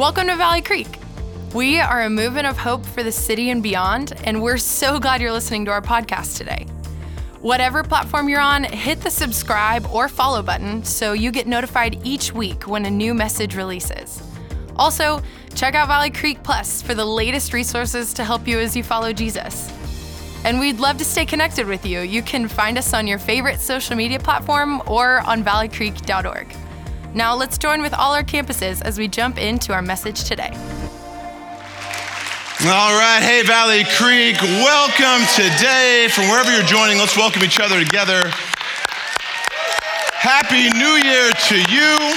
Welcome to Valley Creek. We are a movement of hope for the city and beyond, and we're so glad you're listening to our podcast today. Whatever platform you're on, hit the subscribe or follow button so you get notified each week when a new message releases. Also, check out Valley Creek Plus for the latest resources to help you as you follow Jesus. And we'd love to stay connected with you. You can find us on your favorite social media platform or on valleycreek.org. Now let's join with all our campuses as we jump into our message today. All right, hey Valley Creek, welcome today from wherever you're joining. Let's welcome each other together. Happy New Year to you.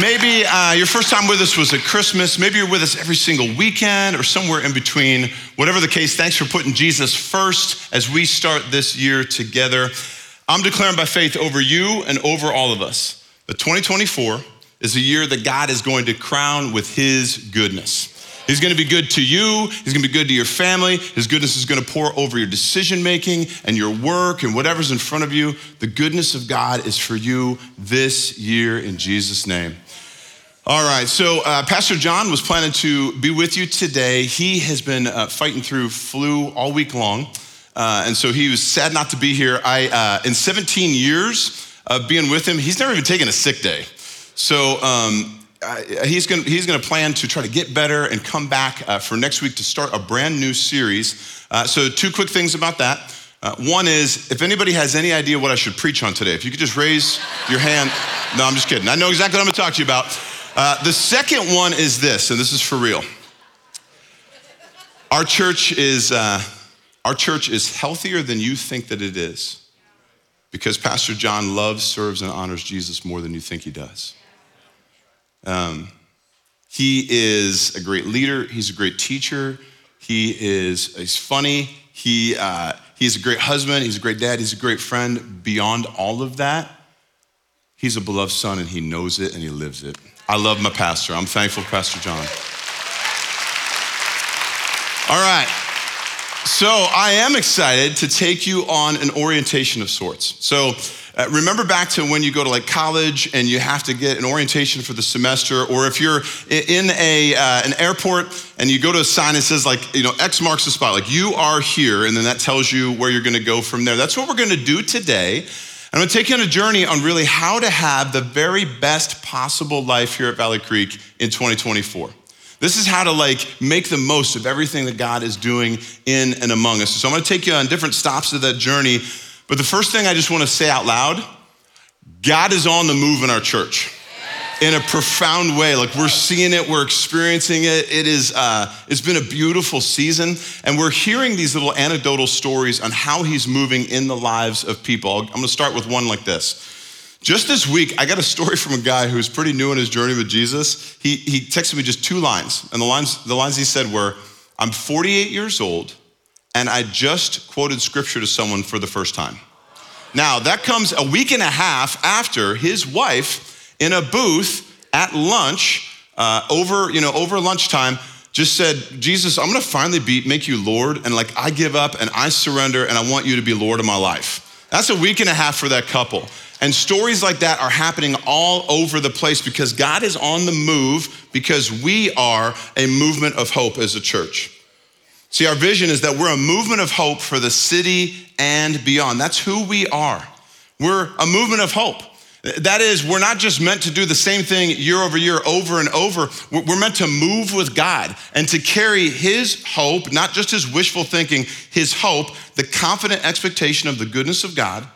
Maybe uh, your first time with us was at Christmas. Maybe you're with us every single weekend or somewhere in between. Whatever the case, thanks for putting Jesus first as we start this year together. I'm declaring by faith over you and over all of us that 2024 is a year that God is going to crown with his goodness. He's gonna be good to you. He's gonna be good to your family. His goodness is gonna pour over your decision making and your work and whatever's in front of you. The goodness of God is for you this year in Jesus' name. All right, so uh, Pastor John was planning to be with you today. He has been uh, fighting through flu all week long, uh, and so he was sad not to be here. I, uh, in 17 years being with him, he's never even taken a sick day. So um, he's going he's gonna plan to try to get better and come back uh, for next week to start a brand new series. Uh, so, two quick things about that. one is if anybody has any idea what I should preach on today, if you could just raise your hand. No, I'm just kidding. I know exactly what I'm going to talk to you about. Uh, the second one is this, and this is for real. Our church is uh, our church is healthier than you think that it is, because Pastor John loves, serves, and honors Jesus more than you think he does. Um, he is a great leader. He's a great teacher. He is he's funny. He uh, he's a great husband. He's a great dad. He's a great friend. Beyond all of that, he's a beloved son, and he knows it and he lives it. I love my pastor. I'm thankful Pastor John. All right. So I am excited to take you on an orientation of sorts. So uh, remember back to when you go to like college and you have to get an orientation for the semester, or if you're in a uh, an airport and you go to a sign that says like you know X marks the spot, like you are here, and then that tells you where you're going to go from there. That's what we're going to do today. I'm gonna take you on a journey on really how to have the very best possible life here at Valley Creek in 2024. This is how to like make the most of everything that God is doing in and among us. So I'm gonna take you on different stops of that journey. But the first thing I just wanna say out loud God is on the move in our church in a profound way. Like we're seeing it, we're experiencing it. It is, uh, it's been a beautiful season, and we're hearing these little anecdotal stories on how he's moving in the lives of people. I'm gonna start with one like this. Just this week, I got a story from a guy who's pretty new in his journey with Jesus. He, he texted me just two lines, and the lines, the lines he said were, I'm 48 years old, and I just quoted scripture to someone for the first time. Now, that comes a week and a half after his wife in a booth at lunch uh, over, you know, over lunchtime just said, Jesus, I'm gonna finally be, make you Lord, and like I give up and I surrender and I want you to be Lord of my life. That's a week and a half for that couple. And stories like that are happening all over the place because God is on the move because we are a movement of hope as a church. See, our vision is that we're a movement of hope for the city and beyond. That's who we are. We're a movement of hope. That is, we're not just meant to do the same thing year over year, over and over. We're meant to move with God and to carry His hope, not just His wishful thinking, His hope, the confident expectation of the goodness of God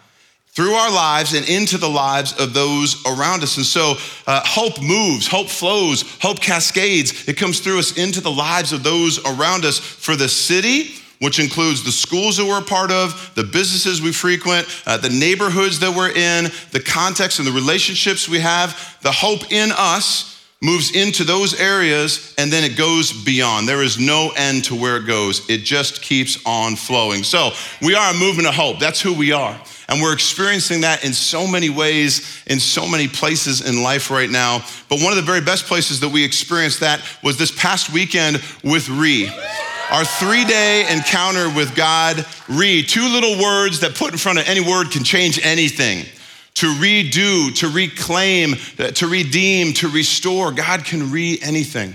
through our lives and into the lives of those around us. And so uh, hope moves, hope flows, hope cascades. It comes through us into the lives of those around us for the city which includes the schools that we're a part of, the businesses we frequent, uh, the neighborhoods that we're in, the context and the relationships we have. The hope in us moves into those areas and then it goes beyond. There is no end to where it goes, it just keeps on flowing. So, we are a movement of hope. That's who we are. And we're experiencing that in so many ways, in so many places in life right now. But one of the very best places that we experienced that was this past weekend with Re our three day encounter with God, read two little words that put in front of any word can change anything. to redo, to reclaim, to redeem, to restore. God can re anything.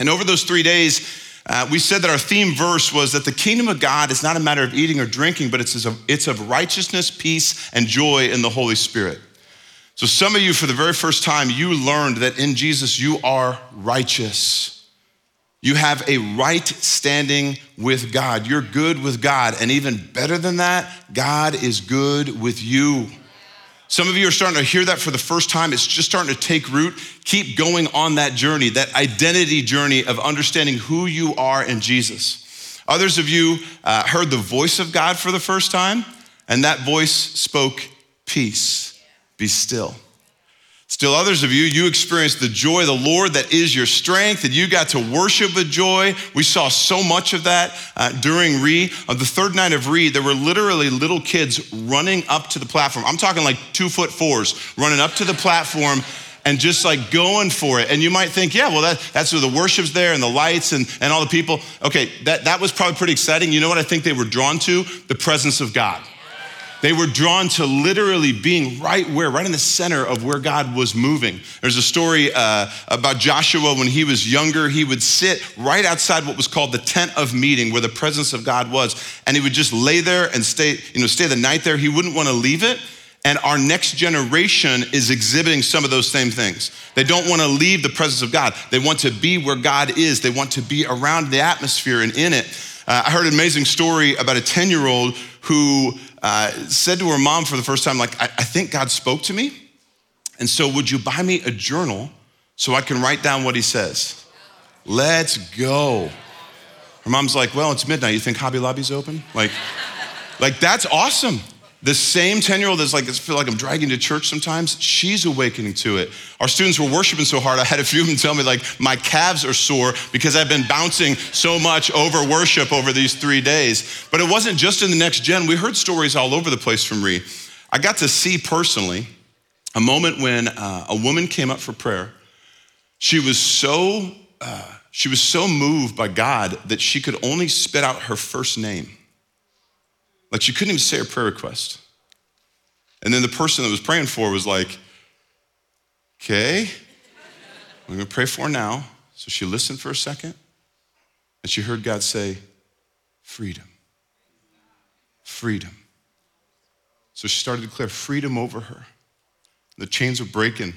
And over those three days, uh, we said that our theme verse was that the kingdom of God is not a matter of eating or drinking, but it's of, it's of righteousness, peace, and joy in the Holy Spirit. So, some of you, for the very first time, you learned that in Jesus you are righteous. You have a right standing with God. You're good with God. And even better than that, God is good with you. Some of you are starting to hear that for the first time. It's just starting to take root. Keep going on that journey, that identity journey of understanding who you are in Jesus. Others of you uh, heard the voice of God for the first time, and that voice spoke peace. Be still. Still, others of you, you experienced the joy of the Lord that is your strength, and you got to worship with joy. We saw so much of that uh, during Re. On the third night of Re, there were literally little kids running up to the platform. I'm talking like two foot fours, running up to the platform and just like going for it. And you might think, yeah, well, that, that's where the worship's there and the lights and, and all the people. Okay, that, that was probably pretty exciting. You know what I think they were drawn to? The presence of God. They were drawn to literally being right where, right in the center of where God was moving. There's a story uh, about Joshua when he was younger. He would sit right outside what was called the tent of meeting, where the presence of God was, and he would just lay there and stay, you know, stay the night there. He wouldn't want to leave it. And our next generation is exhibiting some of those same things. They don't want to leave the presence of God. They want to be where God is. They want to be around the atmosphere and in it. Uh, I heard an amazing story about a 10 year old who uh, said to her mom for the first time, like, I, I think God spoke to me. And so would you buy me a journal so I can write down what he says? Let's go. Her mom's like, well, it's midnight. You think Hobby Lobby's open? Like, like that's awesome. The same 10 year old that's like, I feel like I'm dragging to church sometimes, she's awakening to it. Our students were worshiping so hard, I had a few of them tell me, like, my calves are sore because I've been bouncing so much over worship over these three days. But it wasn't just in the next gen, we heard stories all over the place from Re. I got to see personally a moment when uh, a woman came up for prayer. She was so, uh, she was so moved by God that she could only spit out her first name. Like she couldn't even say her prayer request. And then the person that was praying for was like, okay, I'm gonna pray for her now. So she listened for a second and she heard God say, freedom. Freedom. So she started to declare freedom over her. The chains were breaking,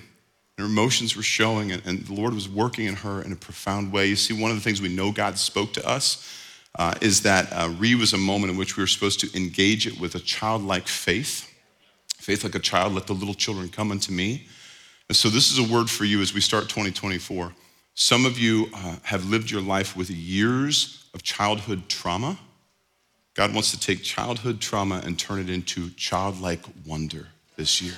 her emotions were showing, and, and the Lord was working in her in a profound way. You see, one of the things we know God spoke to us uh, is that uh, Re was a moment in which we were supposed to engage it with a childlike faith. Faith like a child, let the little children come unto me. And so, this is a word for you as we start 2024. Some of you uh, have lived your life with years of childhood trauma. God wants to take childhood trauma and turn it into childlike wonder this year.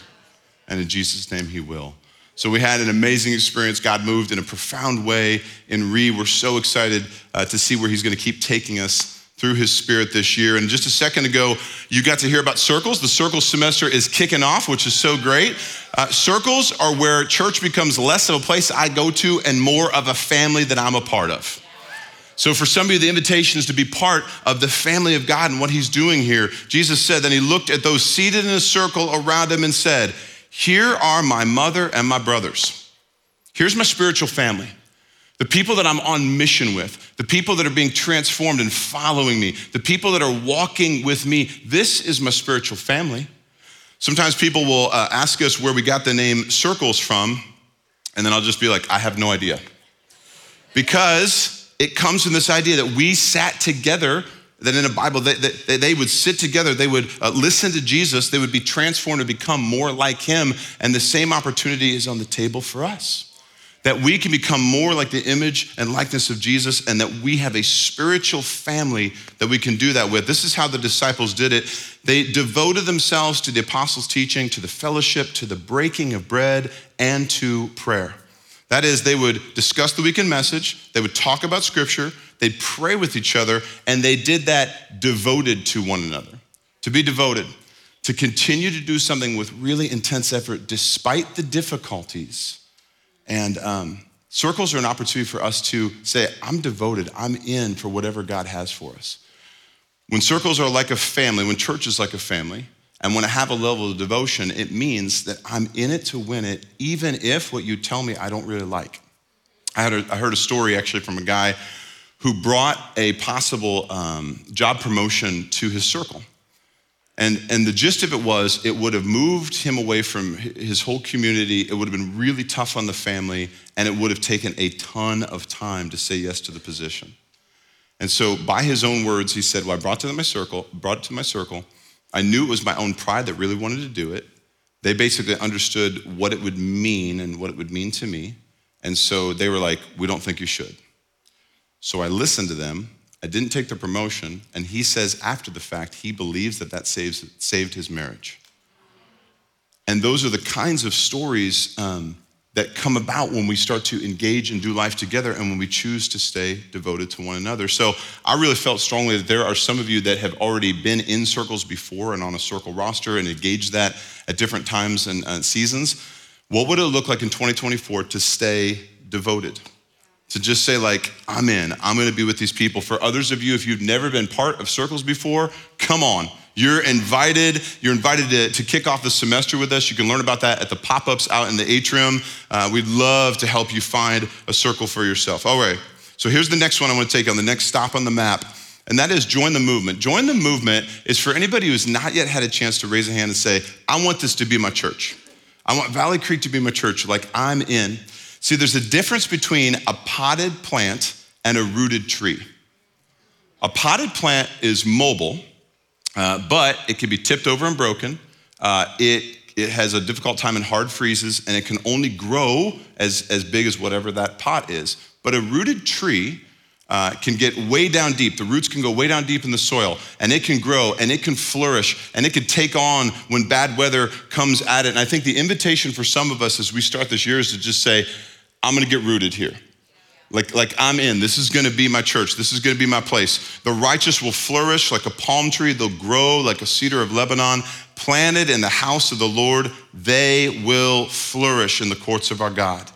And in Jesus' name, He will. So we had an amazing experience. God moved in a profound way in Re. We're so excited uh, to see where He's going to keep taking us through His Spirit this year. And just a second ago, you got to hear about circles. The circle semester is kicking off, which is so great. Uh, circles are where church becomes less of a place I go to and more of a family that I'm a part of. So, for some of you, the invitation is to be part of the family of God and what He's doing here. Jesus said, then He looked at those seated in a circle around Him and said, here are my mother and my brothers. Here's my spiritual family. The people that I'm on mission with, the people that are being transformed and following me, the people that are walking with me. This is my spiritual family. Sometimes people will uh, ask us where we got the name circles from, and then I'll just be like, I have no idea. Because it comes from this idea that we sat together that in the Bible, they, they, they, would sit together, they would uh, listen to Jesus, they would be transformed and become more like him. And the same opportunity is on the table for us. That we can become more like the image and likeness of Jesus, and that we have a spiritual family that we can do that with. This is how the disciples did it. They devoted themselves to the apostles' teaching, to the fellowship, to the breaking of bread, and to prayer. That is, they would discuss the weekend message, they would talk about scripture, they'd pray with each other, and they did that devoted to one another. To be devoted, to continue to do something with really intense effort despite the difficulties. And um, circles are an opportunity for us to say, I'm devoted, I'm in for whatever God has for us. When circles are like a family, when church is like a family, And when I have a level of devotion, it means that I'm in it to win it, even if what you tell me I don't really like. I, had a, I heard a story actually from a guy who brought a possible um, job promotion to his circle. And, and the gist of it was, it would have moved him away from his whole community. It would have been really tough on the family, and it would have taken a ton of time to say yes to the position. And so, by his own words, he said, Well, I brought it to my circle, brought it to my circle. I knew it was my own pride that really wanted to do it. They basically understood what it would mean and what it would mean to me. And so they were like, We don't think you should. So I listened to them I didn't take the promotion. And he says after the fact, he believes that that saves, saved his marriage. And those are the kinds of stories um, that come about when we start to engage and do life together and when we choose to stay devoted to one another. So I really felt strongly that there are some of you that have already been in circles before and on a circle roster and engaged that at different times and uh, seasons. What would it look like in 2024 to stay devoted? To just say like i'm in. I'm going to be with these people. For others of you if you've never been part of circles before come on. You're invited you're invited to, to kick off the semester with us. You can learn about that at the pop-ups out in the atrium. Uh, we'd love to help you find a circle for yourself. All right so here's the next one i want to take on the next stop on the map and that is join the movement. Join the movement is for anybody who's not yet had a chance to raise a hand and say i want this to be my church. I want valley creek to be my church like i'm in See, there's a difference between a potted plant and a rooted tree. A potted plant is mobile, uh, but it can be tipped over and broken. Uh, it, it has a difficult time in hard freezes, and it can only grow as, as big as whatever that pot is. But a rooted tree uh, can get way down deep. The roots can go way down deep in the soil, and it can grow, and it can flourish, and it can take on when bad weather comes at it. And I think the invitation for some of us as we start this year is to just say, I'm gonna get rooted here. Like, like I'm in. This is gonna be my church. This is gonna be my place. The righteous will flourish like a palm tree. They'll grow like a cedar of Lebanon. Planted in the house of the Lord, they will flourish in the courts of our God.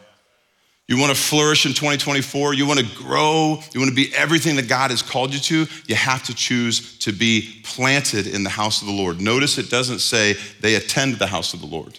You wanna flourish in 2024? You wanna grow? You wanna be everything that God has called you to? You have to choose to be planted in the house of the Lord. Notice it doesn't say they attend the house of the Lord,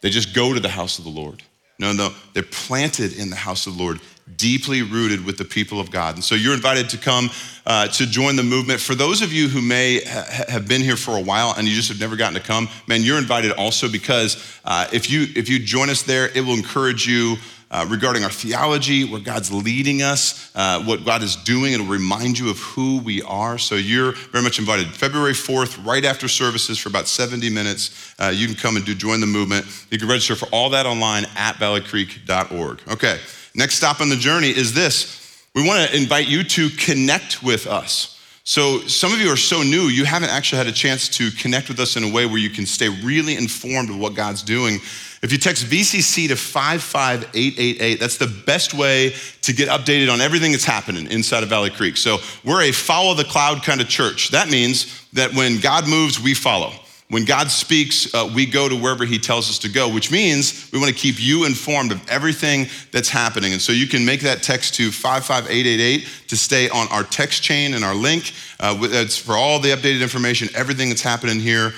they just go to the house of the Lord. No, no, they're planted in the house of the Lord, deeply rooted with the people of God. And so you're invited to come uh, to join the movement. For those of you who may ha- have been here for a while and you just have never gotten to come, man, you're invited also because uh, if you if you join us there, it will encourage you uh, regarding our theology, where God's leading us, uh, what God is doing. It'll remind you of who we are. So you're very much invited. February 4th, right after services for about 70 minutes, uh, you can come and do join the movement. You can register for all that online at valleycreek.org. Okay, next stop on the journey is this. We want to invite you to connect with us. So, some of you are so new, you haven't actually had a chance to connect with us in a way where you can stay really informed of what God's doing. If you text VCC to 55888, that's the best way to get updated on everything that's happening inside of Valley Creek. So, we're a follow the cloud kind of church. That means that when God moves, we follow. When God speaks, uh, we go to wherever He tells us to go, which means we want to keep you informed of everything that's happening. And so you can make that text to 55888 to stay on our text chain and our link. Uh, it's for all the updated information, everything that's happening here.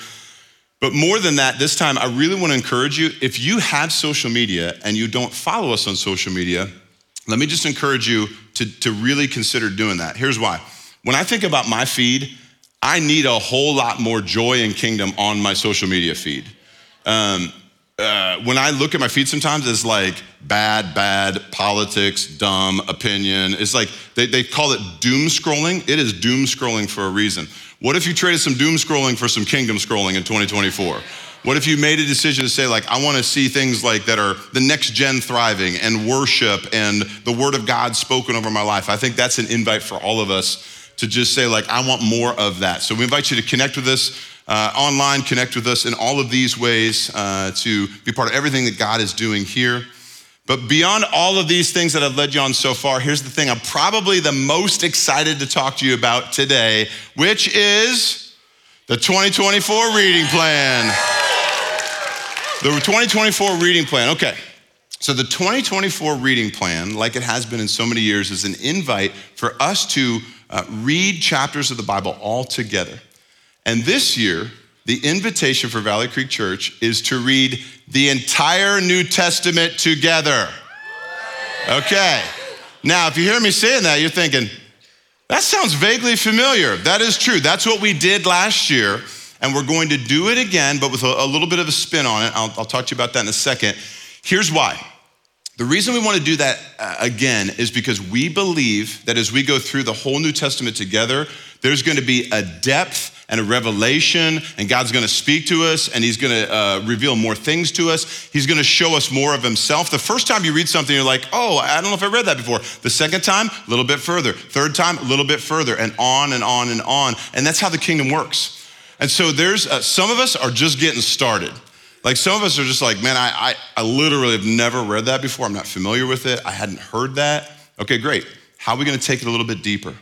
But more than that, this time I really want to encourage you if you have social media and you don't follow us on social media, let me just encourage you to, to really consider doing that. Here's why. When I think about my feed, I need a whole lot more joy and kingdom on my social media feed. Um, uh, when I look at my feed sometimes, it's like bad, bad, politics, dumb, opinion. It's like they, they call it doom scrolling. It is doom scrolling for a reason. What if you traded some doom scrolling for some kingdom scrolling in 2024? What if you made a decision to say, like, I want to see things like that are the next gen thriving and worship and the word of God spoken over my life? I think that's an invite for all of us to just say, like, I want more of that. So we invite you to connect with us uh, online, connect with us in all of these ways uh, to be part of everything that God is doing here. But beyond all of these things that I've led you on so far, here's the thing I'm probably the most excited to talk to you about today, which is the 2024 reading plan. The 2024 reading plan. Okay. So, the 2024 reading plan, like it has been in so many years, is an invite for us to uh, read chapters of the Bible all together. And this year, the invitation for Valley Creek Church is to read the entire New Testament together. Okay. Now, if you hear me saying that, you're thinking, that sounds vaguely familiar. That is true. That's what we did last year, and we're going to do it again, but with a, a little bit of a spin on it. I'll, I'll talk to you about that in a second. Here's why. The reason we want to do that uh, again is because we believe that as we go through the whole New Testament together, there's going to be a depth and a revelation, and God's gonna speak to us, and He's gonna uh, reveal more things to us. He's gonna show us more of Himself. The first time you read something, you're like, oh, I don't know if I read that before. The second time, a little bit further. Third time, a little bit further, and on and on and on. And that's how the kingdom works. And so there's uh, some of us are just getting started. Like some of us are just like, man, I, I, I literally have never read that before. I'm not familiar with it. I hadn't heard that. Okay, great. How are we gonna take it a little bit deeper?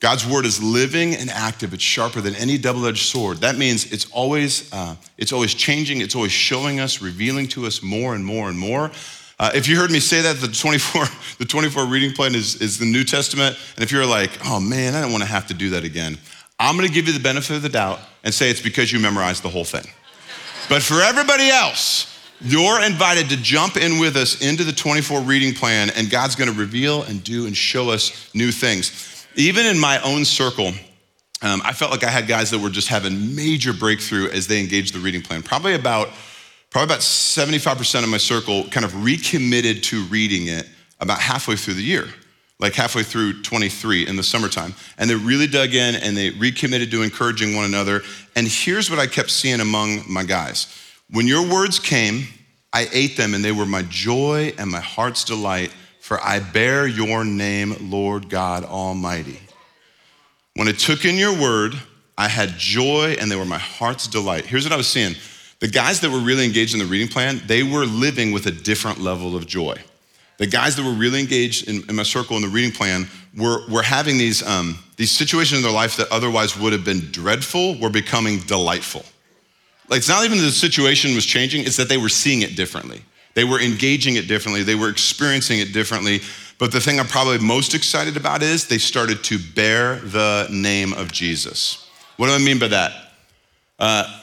God's word is living and active. It's sharper than any double-edged sword. That means it's always, uh, it's always changing. It's always showing us, revealing to us more and more and more. Uh, if you heard me say that, the 24, the 24 reading plan is, is the New Testament. And if you're like, oh man, I don't want to have to do that again, I'm going to give you the benefit of the doubt and say it's because you memorized the whole thing. But for everybody else, you're invited to jump in with us into the 24 reading plan, and God's to reveal and do and show us new things. Even in my own circle, um, I felt like I had guys that were just having major breakthrough as they engaged the reading plan. Probably about, probably about 75% of my circle kind of recommitted to reading it about halfway through the year, like halfway through 23 in the summertime. And they really dug in and they recommitted to encouraging one another. And here's what I kept seeing among my guys. When your words came, I ate them and they were my joy and my heart's delight for I bear your name, Lord God Almighty. When I took in your word, I had joy and they were my heart's delight. Here's what I was seeing the guys that were really engaged in the reading plan, they were living with a different level of joy. The guys that were really engaged in, in my circle in the reading plan were, were having these, um, these situations in their life that otherwise would have been dreadful, were becoming delightful. Like, it's not even that the situation was changing, it's that they were seeing it differently. They were engaging it differently, they were experiencing it differently. But the thing I'm probably most excited about is they started to bear the name of Jesus. What do I mean by that? Uh,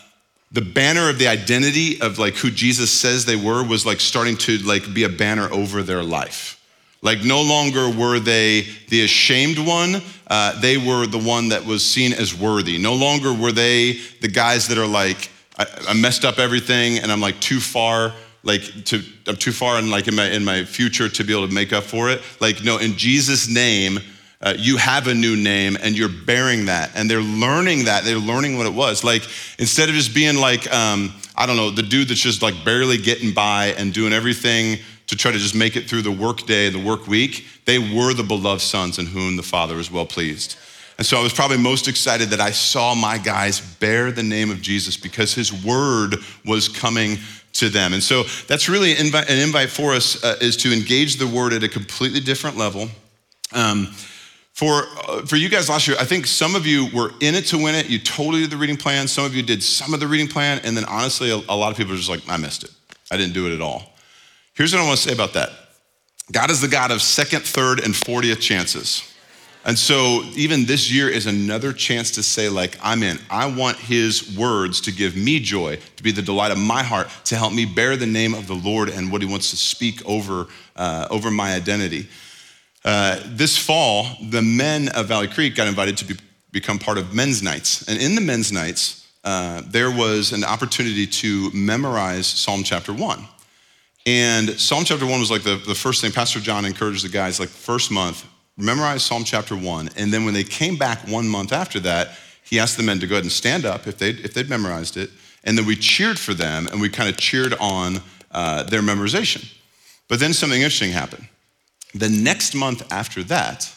the banner of the identity of like who Jesus says they were was like starting to like be a banner over their life. Like no longer were they the ashamed one, uh, they were the one that was seen as worthy. No longer were they the guys that are like, I, I messed up everything and I'm like too far like to I'm too far in like in my in my future to be able to make up for it. Like no, in Jesus' name, uh, you have a new name and you're bearing that, and they're learning that. They're learning what it was. Like instead of just being like um, I don't know, the dude that's just like barely getting by and doing everything to try to just make it through the work day, the work week. They were the beloved sons in whom the Father is well pleased. And so I was probably most excited that I saw my guys bear the name of Jesus because his word was coming to them. And so that's really an invite, for us uh, is to engage the word at a completely different level. Um, for, uh, for you guys last year, I think some of you were in it to win it. You totally did the reading plan. Some of you did some of the reading plan. And then honestly, a, a lot of people are just like, I missed it. I didn't do it at all. Here's what I want to say about that God is the God of second, third, and 40th chances. And so even this year is another chance to say, like, I'm in. I want his words to give me joy, to be the delight of my heart, to help me bear the name of the Lord and what he wants to speak over, uh, over my identity. Uh, this fall, the men of Valley Creek got invited to be, become part of men's nights. And in the men's nights, uh, there was an opportunity to memorize Psalm chapter one. And Psalm chapter one was like the, the first thing Pastor John encouraged the guys, like first month, memorized Psalm chapter one. And then when they came back one month after that, he asked the men to go ahead and stand up if they'd, if they'd memorized it. And then we cheered for them and we kind of cheered on uh, their memorization. But then something interesting happened. The next month after that,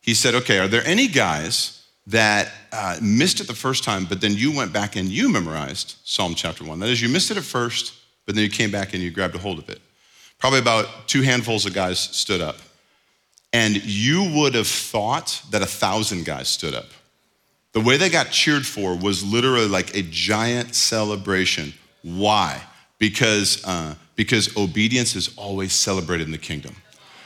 he said, Okay, are there any guys that uh, missed it the first time, but then you went back and you memorized Psalm chapter one? That is, you missed it at first, but then you came back and you grabbed a hold of it. Probably about two handfuls of guys stood up. And you would have thought that a thousand guys stood up. The way they got cheered for was literally like a giant celebration. Why? Because, uh, because obedience is always celebrated in the kingdom.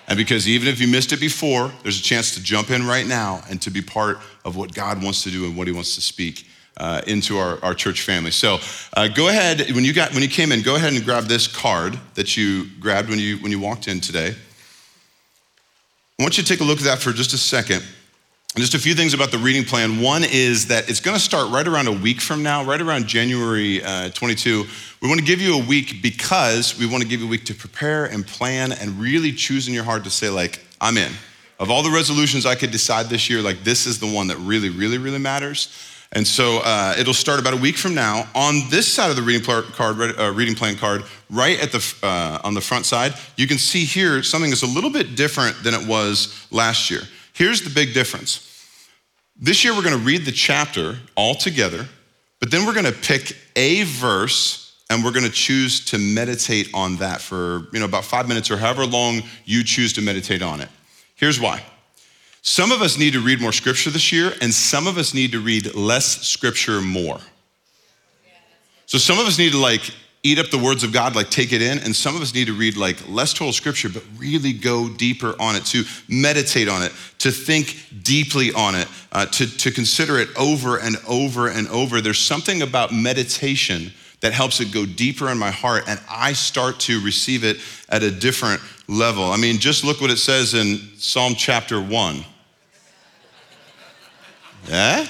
And because even if you missed it before, there's a chance to jump in right now and to be part of what God wants to do and what He wants to speak uh, into our, our church family. So uh, go ahead when you got when you came in, go ahead and grab this card that you grabbed when you when you walked in today. I want you to take a look at that for just a second. Just a few things about the reading plan. One is that it's going to start right around a week from now, right around January uh, 22. We want to give you a week because we want to give you a week to prepare and plan and really choose in your heart to say, like, I'm in. Of all the resolutions I could decide this year, like, this is the one that really, really, really matters. And so uh, it'll start about a week from now. On this side of the reading, card, uh, reading plan card, right at the, uh, on the front side, you can see here something that's a little bit different than it was last year. Here's the big difference. This year, we're going to read the chapter all together, but then we're going to pick a verse and we're going to choose to meditate on that for you know, about five minutes or however long you choose to meditate on it. Here's why. Some of us need to read more scripture this year, and some of us need to read less scripture more. So some of us need to like eat up the words of God, like take it in. And some of us need to read like less total scripture, but really go deeper on it, to meditate on it, to think deeply on it, uh, to, to consider it over and over and over. There's something about meditation that helps it go deeper in my heart, and I start to receive it at a different level. I mean, just look what it says in Psalm chapter one. Yeah?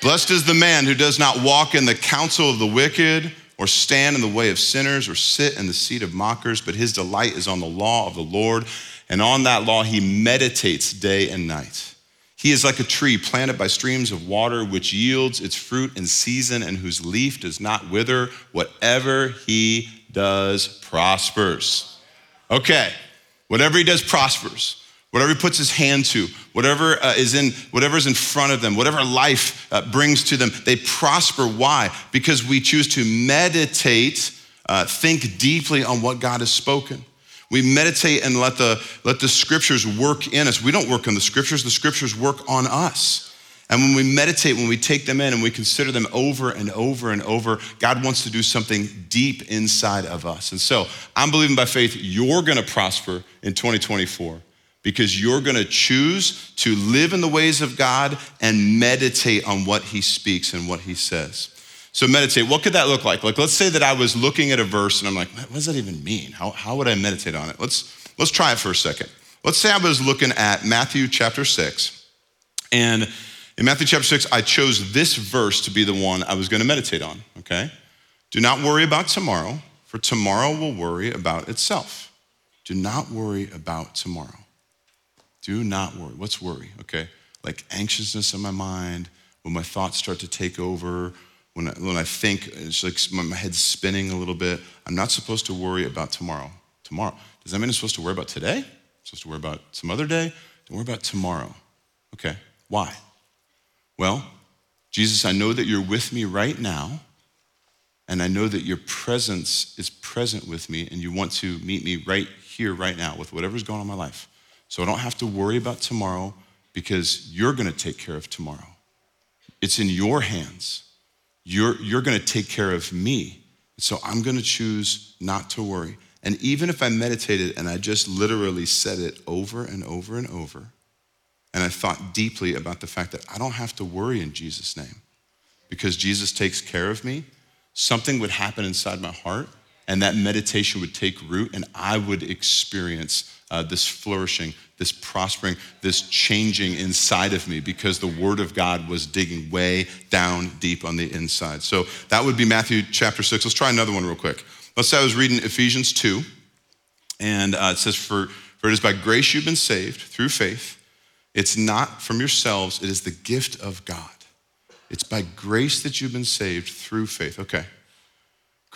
Blessed is the man who does not walk in the counsel of the wicked or stand in the way of sinners, or sit in the seat of mockers, but his delight is on the law of the Lord, and on that law he meditates day and night. He is like a tree planted by streams of water, which yields its fruit in season, and whose leaf does not wither. Whatever he does prospers. Okay, whatever he does prospers whatever he puts his hand to, whatever uh, is in whatever's in front of them, whatever life uh, brings to them, they prosper. Why? Because we choose to meditate, uh, think deeply on what God has spoken. We meditate and let the let the scriptures work in us. We don't work on the scriptures; the scriptures work on us. And when we meditate, when we take them in and we consider them over and over and over, God wants to do something deep inside of us. And so I'm believing by faith you're gonna prosper in 2024 because you're going to choose to live in the ways of God and meditate on what he speaks and what he says. So, meditate, what could that look like? Like, let's say that I was looking at a verse and I'm like, what does that even mean? How, how would I meditate on it? Let's, let's try it for a second. Let's say I was looking at Matthew chapter 6, and in Matthew chapter 6, I chose this verse to be the one I was going to meditate on, okay? Do not worry about tomorrow, for tomorrow will worry about itself. Do not worry about tomorrow. Do not worry. What's worry? Okay. Like anxiousness in my mind, when my thoughts start to take over, when I, when I think, it's like my head's spinning a little bit. I'm not supposed to worry about tomorrow. Tomorrow. Does that mean I'm supposed to worry about today? I'm supposed to worry about some other day? Don't worry about tomorrow. Okay. Why? Well, Jesus, I know that you're with me right now, and I know that your presence is present with me, and you want to meet me right here, right now, with whatever's going on in my life. So I don't have to worry about tomorrow because you're going to take care of tomorrow. It's in your hands. You're, you're going to take care of me. So I'm going to choose not to worry. And even if I meditated and I just literally said it over and over and over, and I thought deeply about the fact that I don't have to worry in Jesus' name because Jesus takes care of me, something would happen inside my heart, and that meditation would take root, and I would experience uh, this flourishing, this prospering, this changing inside of me because the Word of God was digging way down deep on the inside. So that would be Matthew chapter 6. Let's try another one real quick. Let's say I was reading Ephesians 2, and uh, it says, for, for it is by grace you've been saved through faith. It's not from yourselves, it is the gift of God. It's by grace that you've been saved through faith. Okay.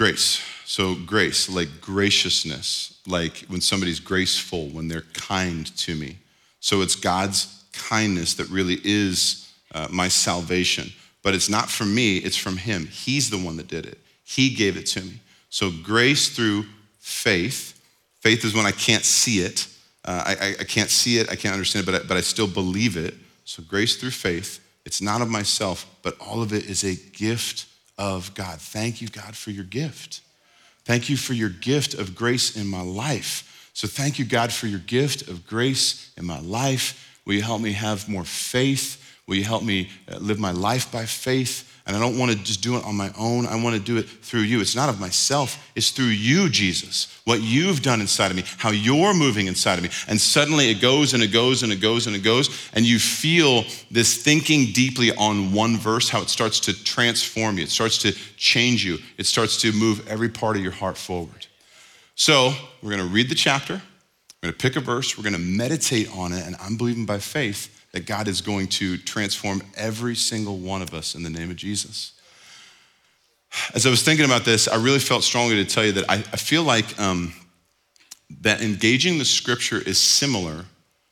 Grace. So, grace, like graciousness, like when somebody's graceful, when they're kind to me. So, it's God's kindness that really is uh, my salvation. But it's not from me, it's from Him. He's the one that did it, He gave it to me. So, grace through faith. Faith is when I can't see it. Uh, I, I, can't see it, I can't understand it, but I, but I still believe it. So, grace through faith. It's not of myself, but all of it is a gift of God. Thank you, God, for your gift. Thank you for your gift of grace in my life. So thank you, God, for your gift of grace in my life. Will you help me have more faith? Will you help me uh, live my life by faith? And I don't want to just do it on my own. I want to do it through you. It's not of myself, it's through you, Jesus. What you've done inside of me, how you're moving inside of me. And suddenly it goes and it goes and it goes and it goes. And you feel this thinking deeply on one verse, how it starts to transform you, it starts to change you, it starts to move every part of your heart forward. So we're going to read the chapter, we're going to pick a verse, we're going to meditate on it, and I'm believing by faith that God is going to transform every single one of us in the name of Jesus. As I was thinking about this, I really felt strongly to tell you that I, I feel like um, that engaging the scripture is similar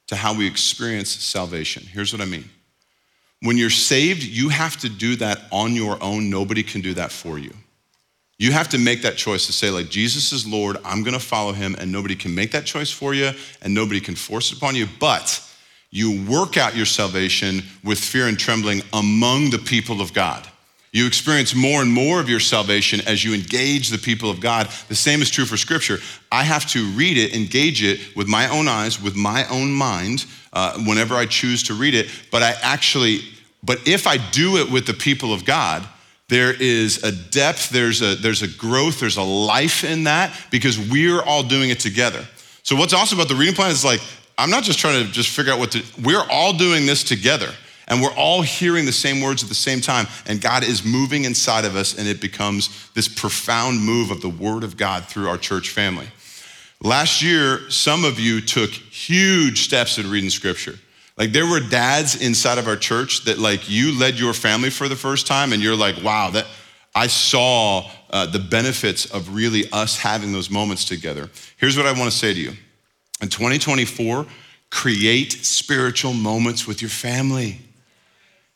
to how we experience salvation. Here's what I mean. When you're saved, you have to do that on your own. Nobody can do that for you. You have to make that choice to say, like, Jesus is Lord, I'm gonna follow him, and nobody can make that choice for you, and nobody can force it upon you. But you work out your salvation with fear and trembling among the people of God. You experience more and more of your salvation as you engage the people of God. The same is true for Scripture. I have to read it, engage it with my own eyes, with my own mind, uh, whenever I choose to read it. But I actually, but if I do it with the people of God, there is a depth, there's a, there's a growth, there's a life in that because we're all doing it together. So, what's awesome about the reading plan is like, I'm not just trying to just figure out what to, we're all doing this together and we're all hearing the same words at the same time. And God is moving inside of us and it becomes this profound move of the Word of God through our church family. Last year, some of you took huge steps in reading scripture. Like there were dads inside of our church that like you led your family for the first time and you're like, wow, that I saw uh, the benefits of really us having those moments together. Here's what I want to say to you. In 2024, create spiritual moments with your family.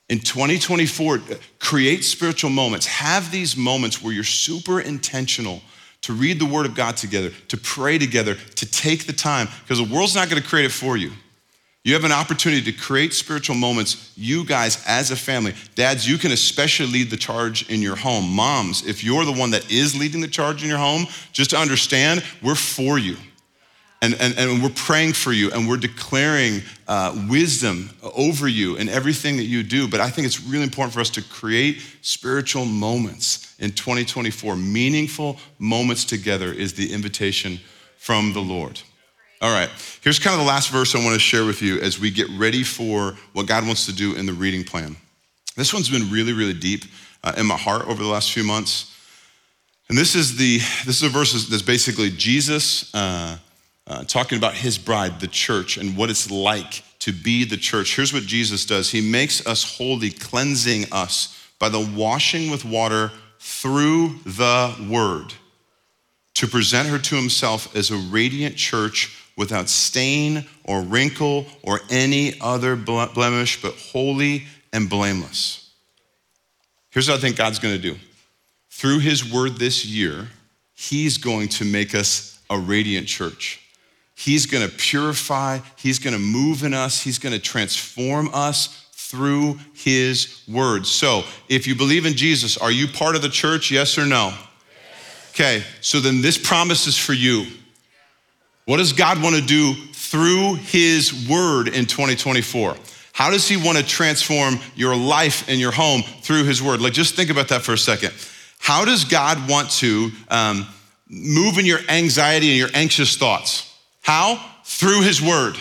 In 2024, create spiritual moments. Have these moments where you're super intentional to read the Word of God together, to pray together, to take the time, because the world's not going to create it for you. You have an opportunity to create spiritual moments, you guys as a family. Dads, you can especially lead the charge in your home. Moms, if you're the one that is leading the charge in your home, just to understand, we're for you. And, and, and we're praying for you and we're declaring uh, wisdom over you in everything that you do. But I think it's really important for us to create spiritual moments in 2024. Meaningful moments together is the invitation from the Lord. All right, here's kind of the last verse I want to share with you as we get ready for what God wants to do in the reading plan. This one's been really, really deep uh, in my heart over the last few months. And this is the this is a verse that's basically Jesus uh, uh, talking about his bride, the church, and what it's like to be the church. Here's what Jesus does He makes us holy, cleansing us by the washing with water through the word to present her to himself as a radiant church without stain or wrinkle or any other blemish, but holy and blameless. Here's what I think God's gonna do through his word this year, he's going to make us a radiant church. He's gonna purify, He's gonna move in us, He's gonna transform us through His word. So, if you believe in Jesus, are you part of the church? Yes or no? Okay, so then this promise is for you. What does God wanna do through His word in 2024? How does He wanna transform your life and your home through His word? Like, just think about that for a second. How does God want to um, move in your anxiety and your anxious thoughts? How? Through His Word.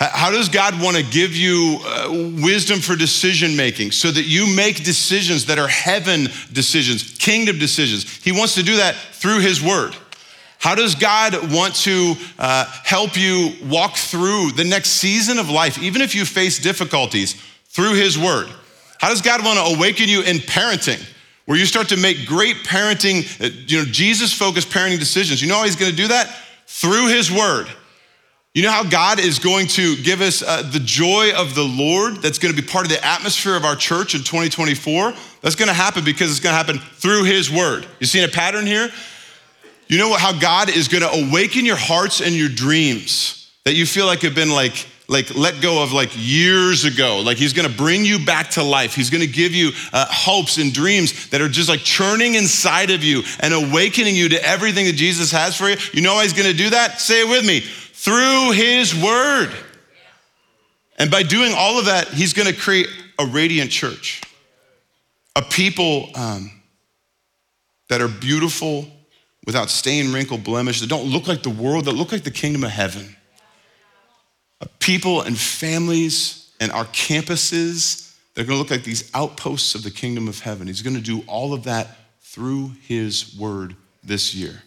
How does God want to give you uh, wisdom for decision making so that you make decisions that are heaven decisions, kingdom decisions? He wants to do that through His Word. How does God want to uh, help you walk through the next season of life, even if you face difficulties, through His Word? How does God want to awaken you in parenting, where you start to make great parenting, uh, you know, Jesus focused parenting decisions? You know how He's going to do that? Through his word. You know how God is going to give us uh, the joy of the Lord that's going to be part of the atmosphere of our church in 2024? That's going to happen because it's going to happen through his word. You seeing a pattern here? You know what, how God is going to awaken your hearts and your dreams that you feel like have been like like let go of like years ago. Like he's gonna bring you back to life. He's gonna give you uh, hopes and dreams that are just like churning inside of you and awakening you to everything that Jesus has for you. You know how he's gonna do that? Say it with me through his word. And by doing all of that, he's gonna create a radiant church. a people um, that are beautiful, without stain, wrinkle, blemish, that don't look like the world, that look like the kingdom of heaven. People and families and our campuses, they're gonna look like these outposts of the kingdom of heaven. He's gonna do all of that through his word this year.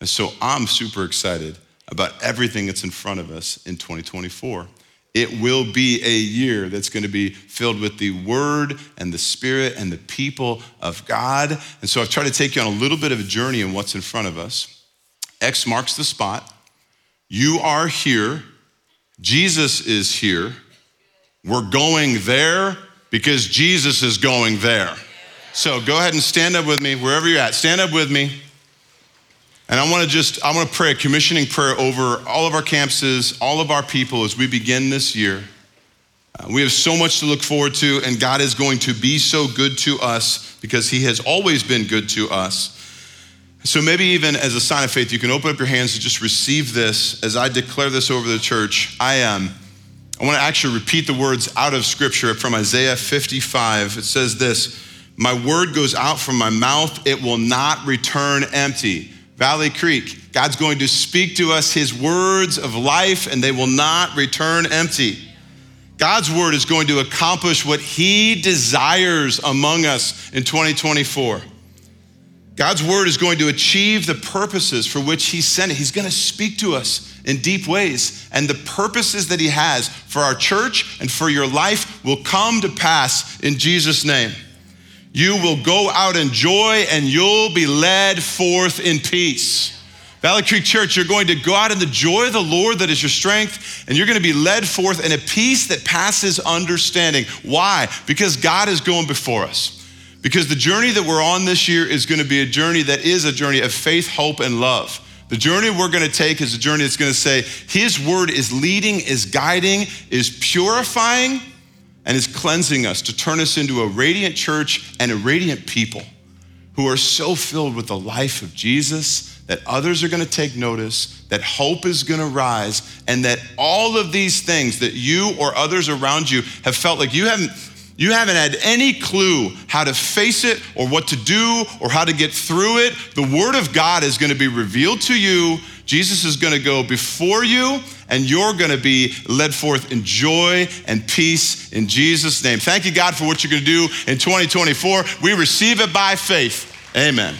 And so I'm super excited about everything that's in front of us in 2024. It will be a year that's going to be filled with the Word and the Spirit and the people of God. And so I've tried to take you on a little bit of a journey in what's in front of us. X marks the spot. You are here. Jesus is here. We're going there because Jesus is going there. So go ahead and stand up with me wherever you're at. Stand up with me. And I want to just, I want to pray a commissioning prayer over all of our campuses, all of our people as we begin this year. Uh, we have so much to look forward to, and God is going to be so good to us because He has always been good to us. So maybe even as a sign of faith, you can open up your hands and just receive this as I declare this over the church. I am. I want to actually repeat the words out of Scripture from Isaiah 55. It says this My word goes out from my mouth, it will not return empty Valley Creek, God's going to speak to us his words of life and they will not return empty. God's word is going to accomplish what he desires among us in 2024. God's word is going to achieve the purposes for which he sent it. He's going to speak to us in deep ways. And the purposes that he has for our church and for your life will come to pass in Jesus' name. You will go out in joy and you'll be led forth in peace. Valley Creek Church, you're going to go out in the joy of the Lord that is your strength, and you're going to be led forth in a peace that passes understanding. Why? Because God is going before us. Because the journey that we're on this year is going to be a journey that is a journey of faith, hope, and love. The journey we're going to take is a journey that's going to say, His word is leading, is guiding, is purifying, and is cleansing us to turn us into a radiant church and a radiant people who are so filled with the life of Jesus that others are going to take notice, that hope is going to rise, and that all of these things that you or others around you have felt like you haven't you haven't had any clue how to face it or what to do or how to get through it. The Word of God is going to be revealed to you. Jesus is going to go before you, and you're going to be led forth in joy and peace in Jesus' name. Thank you, God, for what you're going to do in 2024. We receive it by faith. Amen.